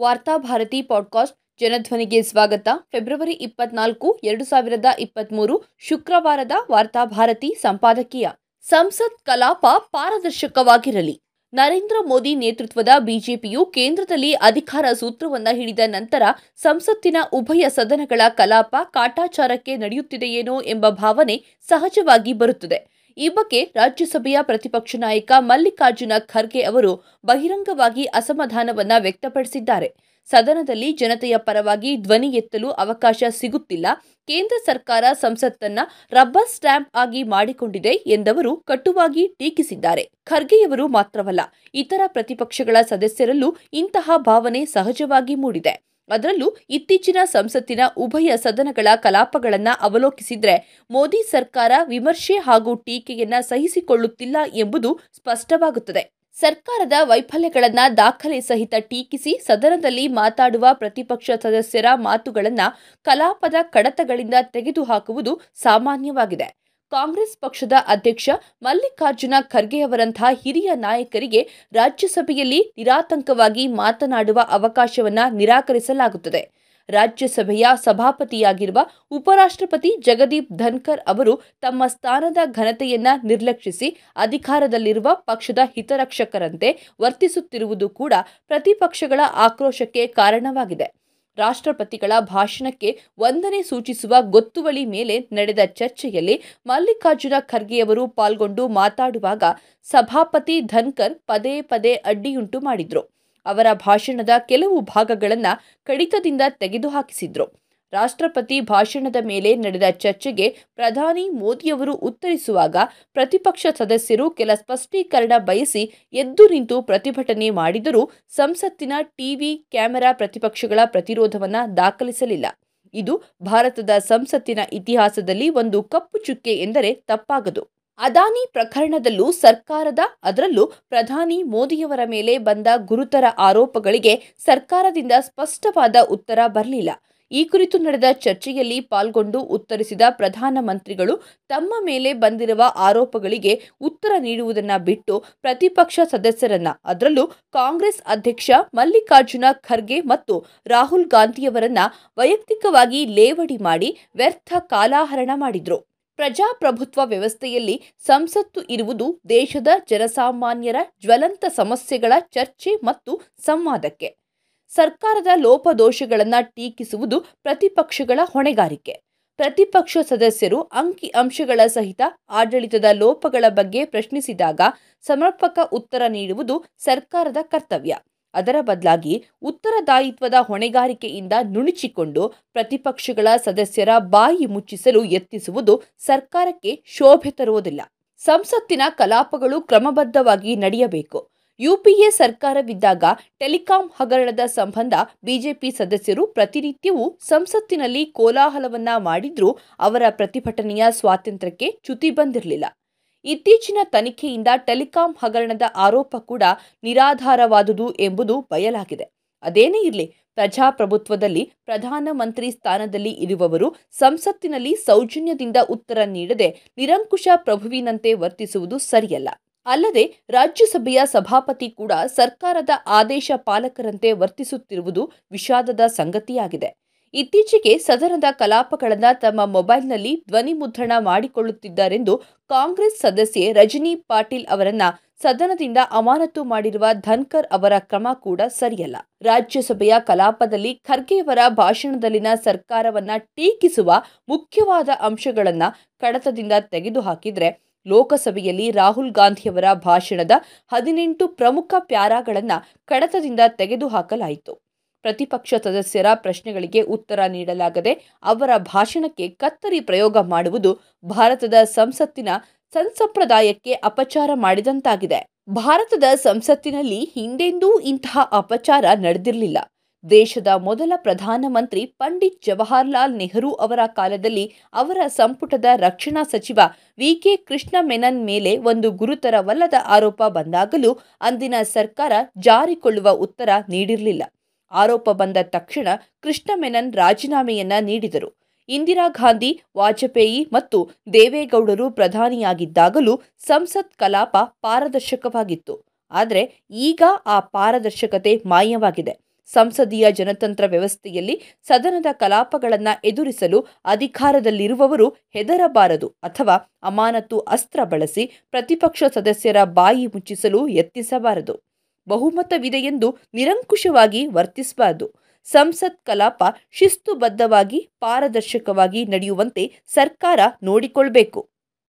Varthabharati podcast ಜನಧ್ವನಿಗೆ ಸ್ವಾಗತ. February ಇಪ್ಪತ್ನಾಲ್ಕು, ಎರಡು ಸಾವಿರದ ಇಪ್ಪತ್ತ್ಮೂರು ಶುಕ್ರವಾರದ ವಾರ್ತಾಭಾರತಿ ಸಂಪಾದಕೀಯ. ಸಂಸತ್ ಕಲಾಪ ಪಾರದರ್ಶಕವಾಗಿರಲಿ. ನರೇಂದ್ರ ಮೋದಿ ನೇತೃತ್ವದ ಬಿಜೆಪಿಯು ಕೇಂದ್ರದಲ್ಲಿ ಅಧಿಕಾರ ಸೂತ್ರವನ್ನು ಹಿಡಿದ ನಂತರ ಸಂಸತ್ತಿನ ಉಭಯ ಸದನಗಳ ಕಲಾಪ ಕಾಟಾಚಾರಕ್ಕೆ ನಡೆಯುತ್ತಿದೆಯೇನೋ ಎಂಬ ಭಾವನೆ ಸಹಜವಾಗಿ ಬರುತ್ತದೆ. ಈ ಬಗ್ಗೆ ರಾಜ್ಯಸಭೆಯ ಪ್ರತಿಪಕ್ಷ ನಾಯಕ ಮಲ್ಲಿಕಾರ್ಜುನ ಖರ್ಗೆ ಅವರು ಬಹಿರಂಗವಾಗಿ ಅಸಮಾಧಾನವನ್ನ ವ್ಯಕ್ತಪಡಿಸಿದ್ದಾರೆ. ಸದನದಲ್ಲಿ ಜನತೆಯ ಪರವಾಗಿ ಧ್ವನಿ ಎತ್ತಲು ಅವಕಾಶ ಸಿಗುತ್ತಿಲ್ಲ. ಕೇಂದ್ರ ಸರ್ಕಾರ ಸಂಸತ್ತನ್ನ ರಬ್ಬರ್ ಸ್ಟ್ಯಾಂಪ್ ಆಗಿ ಮಾಡಿಕೊಂಡಿದೆ ಎಂದವರು ಕಟುವಾಗಿ ಟೀಕಿಸಿದ್ದಾರೆ. ಖರ್ಗೆಯವರು ಮಾತ್ರವಲ್ಲ, ಇತರ ಪ್ರತಿಪಕ್ಷಗಳ ಸದಸ್ಯರಲ್ಲೂ ಇಂತಹ ಭಾವನೆ ಸಹಜವಾಗಿ ಮೂಡಿದೆ. ಅದರಲ್ಲೂ ಇತ್ತೀಚಿನ ಸಂಸತ್ತಿನ ಉಭಯ ಸದನಗಳ ಕಲಾಪಗಳನ್ನು ಅವಲೋಕಿಸಿದ್ರೆ ಮೋದಿ ಸರ್ಕಾರ ವಿಮರ್ಶೆ ಹಾಗೂ ಟೀಕೆಯನ್ನ ಸಹಿಸಿಕೊಳ್ಳುತ್ತಿಲ್ಲ ಎಂಬುದು ಸ್ಪಷ್ಟವಾಗುತ್ತದೆ. ಸರ್ಕಾರದ ವೈಫಲ್ಯಗಳನ್ನು ದಾಖಲೆ ಸಹಿತ ಟೀಕಿಸಿ ಸದನದಲ್ಲಿ ಮಾತಾಡುವ ಪ್ರತಿಪಕ್ಷ ಸದಸ್ಯರ ಮಾತುಗಳನ್ನು ಕಲಾಪದ ಕಡತಗಳಿಂದ ತೆಗೆದುಹಾಕುವುದು ಸಾಮಾನ್ಯವಾಗಿದೆ. ಕಾಂಗ್ರೆಸ್ ಪಕ್ಷದ ಅಧ್ಯಕ್ಷ ಮಲ್ಲಿಕಾರ್ಜುನ ಖರ್ಗೆ ಅವರಂತಹ ಹಿರಿಯ ನಾಯಕರಿಗೆ ರಾಜ್ಯಸಭೆಯಲ್ಲಿ ನಿರಾತಂಕವಾಗಿ ಮಾತನಾಡುವ ಅವಕಾಶವನ್ನು ನಿರಾಕರಿಸಲಾಗುತ್ತದೆ. ರಾಜ್ಯಸಭೆಯ ಸಭಾಪತಿಯಾಗಿರುವ ಉಪರಾಷ್ಟ್ರಪತಿ ಜಗದೀಪ್ ಧನ್ಕರ್ ಅವರು ತಮ್ಮ ಸ್ಥಾನದ ಘನತೆಯನ್ನ ನಿರ್ಲಕ್ಷಿಸಿ ಅಧಿಕಾರದಲ್ಲಿರುವ ಪಕ್ಷದ ಹಿತರಕ್ಷಕರಂತೆ ವರ್ತಿಸುತ್ತಿರುವುದು ಕೂಡ ಪ್ರತಿಪಕ್ಷಗಳ ಆಕ್ರೋಶಕ್ಕೆ ಕಾರಣವಾಗಿದೆ. ರಾಷ್ಟ್ರಪತಿಗಳ ಭಾಷಣಕ್ಕೆ ವಂದನೆ ಸೂಚಿಸುವ ಗೊತ್ತುವಳಿ ಮೇಲೆ ನಡೆದ ಚರ್ಚೆಯಲ್ಲಿ ಮಲ್ಲಿಕಾರ್ಜುನ ಖರ್ಗೆಯವರು ಪಾಲ್ಗೊಂಡು ಮಾತಾಡುವಾಗ ಸಭಾಪತಿ ಧನ್ಕರ್ ಪದೇ ಪದೇ ಅಡ್ಡಿಯುಂಟು ಮಾಡಿದ್ರು. ಅವರ ಭಾಷಣದ ಕೆಲವು ಭಾಗಗಳನ್ನು ಕಡಿತದಿಂದ ತೆಗೆದುಹಾಕಿಸಿದ್ರು. ರಾಷ್ಟ್ರಪತಿ ಭಾಷಣದ ಮೇಲೆ ನಡೆದ ಚರ್ಚೆಗೆ ಪ್ರಧಾನಿ ಮೋದಿಯವರು ಉತ್ತರಿಸುವಾಗ ಪ್ರತಿಪಕ್ಷ ಸದಸ್ಯರು ಕೆಲ ಸ್ಪಷ್ಟೀಕರಣ ಬಯಸಿ ಎದ್ದು ನಿಂತು ಪ್ರತಿಭಟನೆ ಮಾಡಿದರೂ ಸಂಸತ್ತಿನ ಟಿವಿ ಕ್ಯಾಮೆರಾ ಪ್ರತಿಪಕ್ಷಗಳ ಪ್ರತಿರೋಧವನ್ನು ದಾಖಲಿಸಲಿಲ್ಲ. ಇದು ಭಾರತದ ಸಂಸತ್ತಿನ ಇತಿಹಾಸದಲ್ಲಿ ಒಂದು ಕಪ್ಪು ಚುಕ್ಕೆ ಎಂದರೆ ತಪ್ಪಾಗದು. ಅದಾನಿ ಪ್ರಕರಣದಲ್ಲೂ ಸರ್ಕಾರದ, ಅದರಲ್ಲೂ ಪ್ರಧಾನಿ ಮೋದಿಯವರ ಮೇಲೆ ಬಂದ ಗುರುತರ ಆರೋಪಗಳಿಗೆ ಸರ್ಕಾರದಿಂದ ಸ್ಪಷ್ಟವಾದ ಉತ್ತರ ಬರಲಿಲ್ಲ. ಈ ಕುರಿತು ನಡೆದ ಚರ್ಚೆಯಲ್ಲಿ ಪಾಲ್ಗೊಂಡು ಉತ್ತರಿಸಿದ ಪ್ರಧಾನಮಂತ್ರಿಗಳು, ತಮ್ಮ ಮೇಲೆ ಬಂದಿರುವ ಆರೋಪಗಳಿಗೆ ಉತ್ತರ ನೀಡುವುದನ್ನು ಬಿಟ್ಟು ಪ್ರತಿಪಕ್ಷ ಸದಸ್ಯರನ್ನ, ಅದರಲ್ಲೂ ಕಾಂಗ್ರೆಸ್ ಅಧ್ಯಕ್ಷ ಮಲ್ಲಿಕಾರ್ಜುನ ಖರ್ಗೆ ಮತ್ತು ರಾಹುಲ್ ಗಾಂಧಿಯವರನ್ನ ವೈಯಕ್ತಿಕವಾಗಿ ಲೇವಡಿ ಮಾಡಿ ವ್ಯರ್ಥ ಕಾಲಾಹರಣ ಮಾಡಿದ್ರು. ಪ್ರಜಾಪ್ರಭುತ್ವ ವ್ಯವಸ್ಥೆಯಲ್ಲಿ ಸಂಸತ್ತು ಇರುವುದು ದೇಶದ ಜನಸಾಮಾನ್ಯರ ಜ್ವಲಂತ ಸಮಸ್ಯೆಗಳ ಚರ್ಚೆ ಮತ್ತು ಸಂವಾದಕ್ಕೆ. ಸರ್ಕಾರದ ಲೋಪದೋಷಗಳನ್ನು ಟೀಕಿಸುವುದು ಪ್ರತಿಪಕ್ಷಗಳ ಹೊಣೆಗಾರಿಕೆ. ಪ್ರತಿಪಕ್ಷ ಸದಸ್ಯರು ಅಂಕಿ ಅಂಶಗಳ ಸಹಿತ ಆಡಳಿತದ ಲೋಪಗಳ ಬಗ್ಗೆ ಪ್ರಶ್ನಿಸಿದಾಗ ಸಮರ್ಪಕ ಉತ್ತರ ನೀಡುವುದು ಸರ್ಕಾರದ ಕರ್ತವ್ಯ. ಅದರ ಬದಲಾಗಿ ಉತ್ತರದಾಯಿತ್ವದ ಹೊಣೆಗಾರಿಕೆಯಿಂದ ನುಣುಚಿಕೊಂಡು ಪ್ರತಿಪಕ್ಷಗಳ ಸದಸ್ಯರ ಬಾಯಿ ಮುಚ್ಚಿಸಲು ಯತ್ನಿಸುವುದು ಸರ್ಕಾರಕ್ಕೆ ಶೋಭೆ ತರುವುದಿಲ್ಲ. ಸಂಸತ್ತಿನ ಕಲಾಪಗಳು ಕ್ರಮಬದ್ಧವಾಗಿ ನಡೆಯಬೇಕು. ಯುಪಿಎ ಸರ್ಕಾರವಿದ್ದಾಗ ಟೆಲಿಕಾಂ ಹಗರಣದ ಸಂಬಂಧ ಬಿಜೆಪಿ ಸದಸ್ಯರು ಪ್ರತಿನಿತ್ಯವೂ ಸಂಸತ್ತಿನಲ್ಲಿ ಕೋಲಾಹಲವನ್ನ ಮಾಡಿದ್ರೂ ಅವರ ಪ್ರತಿಭಟನೆಯ ಸ್ವಾತಂತ್ರ್ಯಕ್ಕೆ ಚ್ಯುತಿ ಬಂದಿರಲಿಲ್ಲ. ಇತ್ತೀಚಿನ ತನಿಖೆಯಿಂದ ಟೆಲಿಕಾಂ ಹಗರಣದ ಆರೋಪ ಕೂಡ ನಿರಾಧಾರವಾದುದು ಎಂಬುದು ಬಯಲಾಗಿದೆ. ಅದೇನೇ ಇರಲಿ, ಪ್ರಜಾಪ್ರಭುತ್ವದಲ್ಲಿ ಪ್ರಧಾನಮಂತ್ರಿ ಸ್ಥಾನದಲ್ಲಿ ಇರುವವರು ಸಂಸತ್ತಿನಲ್ಲಿ ಸೌಜನ್ಯದಿಂದ ಉತ್ತರ ನೀಡದೆ ನಿರಂಕುಶ ಪ್ರಭುವಿನಂತೆ ವರ್ತಿಸುವುದು ಸರಿಯಲ್ಲ. ಅಲ್ಲದೆ ರಾಜ್ಯಸಭೆಯ ಸಭಾಪತಿ ಕೂಡ ಸರ್ಕಾರದ ಆದೇಶ ಪಾಲಕರಂತೆ ವರ್ತಿಸುತ್ತಿರುವುದು ವಿಷಾದದ ಸಂಗತಿಯಾಗಿದೆ. ಇತ್ತೀಚೆಗೆ ಸದನದ ಕಲಾಪಗಳನ್ನು ತಮ್ಮ ಮೊಬೈಲ್ನಲ್ಲಿ ಧ್ವನಿ ಮುದ್ರಣ ಮಾಡಿಕೊಳ್ಳುತ್ತಿದ್ದಾರೆಂದು ಕಾಂಗ್ರೆಸ್ ಸದಸ್ಯೆ ರಜನಿ ಪಾಟೀಲ್ ಅವರನ್ನ ಸದನದಿಂದ ಅಮಾನತು ಮಾಡಿರುವ ಧನ್ಕರ್ ಅವರ ಕ್ರಮ ಕೂಡ ಸರಿಯಲ್ಲ. ರಾಜ್ಯಸಭೆಯ ಕಲಾಪದಲ್ಲಿ ಖರ್ಗೆಯವರ ಭಾಷಣದಲ್ಲಿನ ಸರ್ಕಾರವನ್ನ ಟೀಕಿಸುವ ಮುಖ್ಯವಾದ ಅಂಶಗಳನ್ನು ಕಡತದಿಂದ ತೆಗೆದುಹಾಕಿದ್ರೆ ಲೋಕಸಭೆಯಲ್ಲಿ ರಾಹುಲ್ ಗಾಂಧಿಯವರ ಭಾಷಣದ ಹದಿನೆಂಟು ಪ್ರಮುಖ ಪ್ಯಾರಾಗಳನ್ನು ಕಡತದಿಂದ ತೆಗೆದುಹಾಕಲಾಯಿತು. ಪ್ರತಿಪಕ್ಷ ಸದಸ್ಯರ ಪ್ರಶ್ನೆಗಳಿಗೆ ಉತ್ತರ ನೀಡಲಾಗದೆ ಅವರ ಭಾಷಣಕ್ಕೆ ಕತ್ತರಿ ಪ್ರಯೋಗ ಮಾಡುವುದು ಭಾರತದ ಸಂಸತ್ತಿನ ಸಂಸಂಪ್ರದಾಯಕ್ಕೆ ಅಪಚಾರ ಮಾಡಿದಂತಾಗಿದೆ. ಭಾರತದ ಸಂಸತ್ತಿನಲ್ಲಿ ಹಿಂದೆಂದೂ ಇಂತಹ ಅಪಚಾರ ನಡೆದಿರಲಿಲ್ಲ. ದೇಶದ ಮೊದಲ ಪ್ರಧಾನಮಂತ್ರಿ ಪಂಡಿತ್ ಜವಾಹರ್ಲಾಲ್ ನೆಹರು ಅವರ ಕಾಲದಲ್ಲಿ ಅವರ ಸಂಪುಟದ ರಕ್ಷಣಾ ಸಚಿವ ವಿ ಕೆ ಕೃಷ್ಣ ಮೆನನ್ ಮೇಲೆ ಒಂದು ಗುರುತರವಲ್ಲದ ಆರೋಪ ಬಂದಾಗಲೂ ಅಂದಿನ ಸರ್ಕಾರ ಜಾರಿಕೊಳ್ಳುವ ಉತ್ತರ ನೀಡಿರಲಿಲ್ಲ. ಆರೋಪ ಬಂದ ತಕ್ಷಣ ಕೃಷ್ಣ ಮೆನನ್ ರಾಜೀನಾಮೆಯನ್ನ ನೀಡಿದರು. ಇಂದಿರಾ ಗಾಂಧಿ, ವಾಜಪೇಯಿ ಮತ್ತು ದೇವೇಗೌಡರು ಪ್ರಧಾನಿಯಾಗಿದ್ದಾಗಲೂ ಸಂಸತ್ ಕಲಾಪ ಪಾರದರ್ಶಕವಾಗಿತ್ತು. ಆದರೆ ಈಗ ಆ ಪಾರದರ್ಶಕತೆ ಮಾಯವಾಗಿದೆ. ಸಂಸದೀಯ ಜನತಂತ್ರ ವ್ಯವಸ್ಥೆಯಲ್ಲಿ ಸದನದ ಕಲಾಪಗಳನ್ನು ಎದುರಿಸಲು ಅಧಿಕಾರದಲ್ಲಿರುವವರು ಹೆದರಬಾರದು ಅಥವಾ ಅಮಾನತು ಅಸ್ತ್ರ ಬಳಸಿ ಪ್ರತಿಪಕ್ಷ ಸದಸ್ಯರ ಬಾಯಿ ಮುಚ್ಚಿಸಲು ಯತ್ನಿಸಬಾರದು. ಬಹುಮತವಿದೆ ಎಂದು ನಿರಂಕುಶವಾಗಿ ವರ್ತಿಸಬಾರದು. ಸಂಸತ್ ಕಲಾಪ ಶಿಸ್ತುಬದ್ಧವಾಗಿ, ಪಾರದರ್ಶಕವಾಗಿ ನಡೆಯುವಂತೆ ಸರ್ಕಾರ ನೋಡಿಕೊಳ್ಬೇಕು.